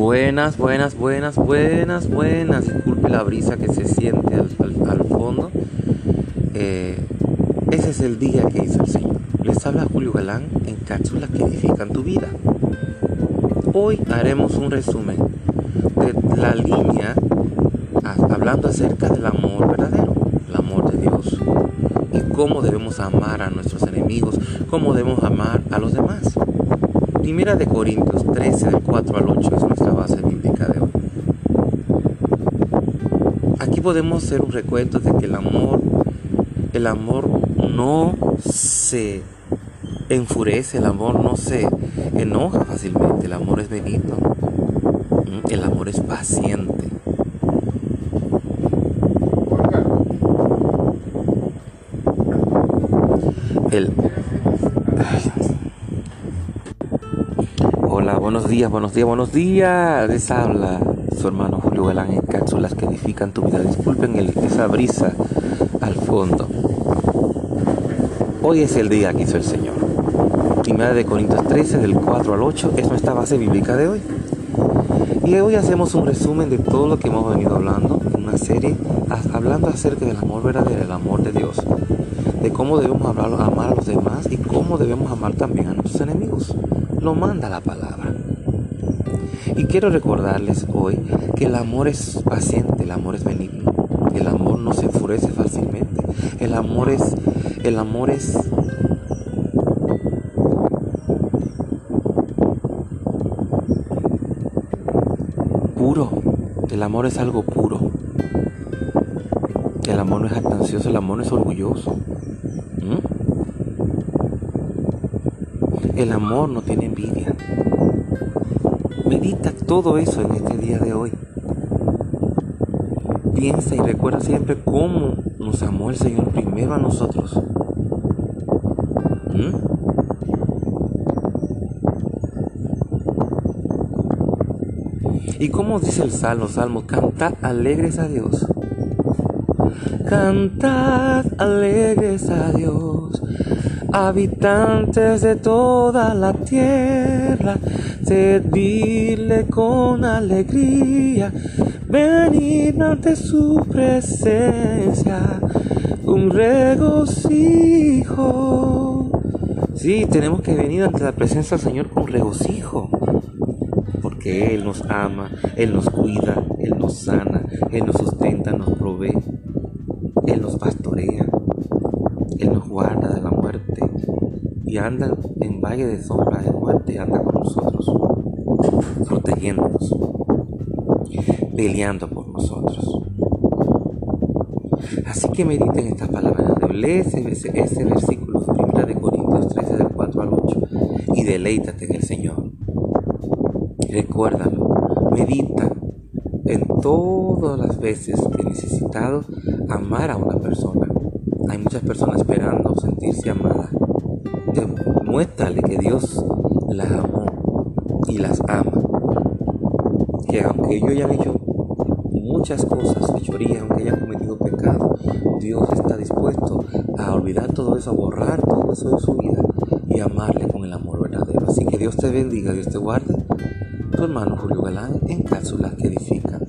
Buenas, buenas, buenas, buenas, buenas. Disculpe la brisa que se siente al, fondo. Eh, ese es el día que hizo el Señor. Les habla Julio Galán en cápsulas que edifican tu vida. Hoy haremos un resumen de la línea hablando acerca del amor verdadero, el amor de Dios y cómo debemos amar a nuestros enemigos, cómo debemos amar a los demás. Primera de Corintios 13, del 4 al 8 es nuestra base bíblica de hoy. Aquí podemos hacer un recuento de que el amor, el amor no se enfurece, el amor no se enoja fácilmente, el amor es benigno, el amor es paciente. El, buenos días, buenos días, buenos días. Les habla su hermano Julio Galán en cápsulas que edifican tu vida. Disculpen esa brisa al fondo. Hoy es el día que hizo el Señor. Primera de Corintios 13, del 4 al 8, es nuestra base bíblica de hoy. Y hoy hacemos un resumen de todo lo que hemos venido hablando, una serie hablando acerca del amor verdadero, el amor de Dios, de cómo debemos amar a los demás y cómo debemos amar también a nuestros enemigos. Lo manda la palabra. Y quiero recordarles hoy que el amor es paciente, el amor es benigno, el amor no se enfurece fácilmente, el amor es, el amor es puro, el amor es algo puro. El amor no es jactancioso, el amor no es orgulloso. El amor no tiene envidia. Medita todo eso en este día de hoy. Piensa y recuerda siempre cómo nos amó el Señor primero a nosotros. ¿Mm? ¿Y cómo dice el Salmo? Salmo, cantad alegres a Dios. Cantad alegres a Dios habitantes de toda la tierra, servirle con alegría, venir ante su presencia, un regocijo. Sí, tenemos que venir ante la presencia del Señor con regocijo, porque Él nos ama, Él nos cuida, Él nos sana, Él nos sustenta, nos provee, Él nos pastorea. Él nos guarda de la muerte y anda en valle de sombra de muerte, anda con nosotros, protegiéndonos, peleando por nosotros. Así que mediten estas palabras, lee ese, ese versículo de 1 de Corintios 13 del 4 al 8 y deleítate en el Señor. Recuérdalo, medita en todas las veces que he necesitado amar a una persona hay muchas personas esperando sentirse amadas. Demuéstrale que Dios las amó y las ama. Que aunque ellos hayan hecho muchas cosas, fechorías, aunque hayan cometido pecado, Dios está dispuesto a olvidar todo eso, a borrar todo eso de su vida y amarle con el amor verdadero. Así que Dios te bendiga, Dios te guarde. Tu hermano Julio Galán en cápsulas que edifican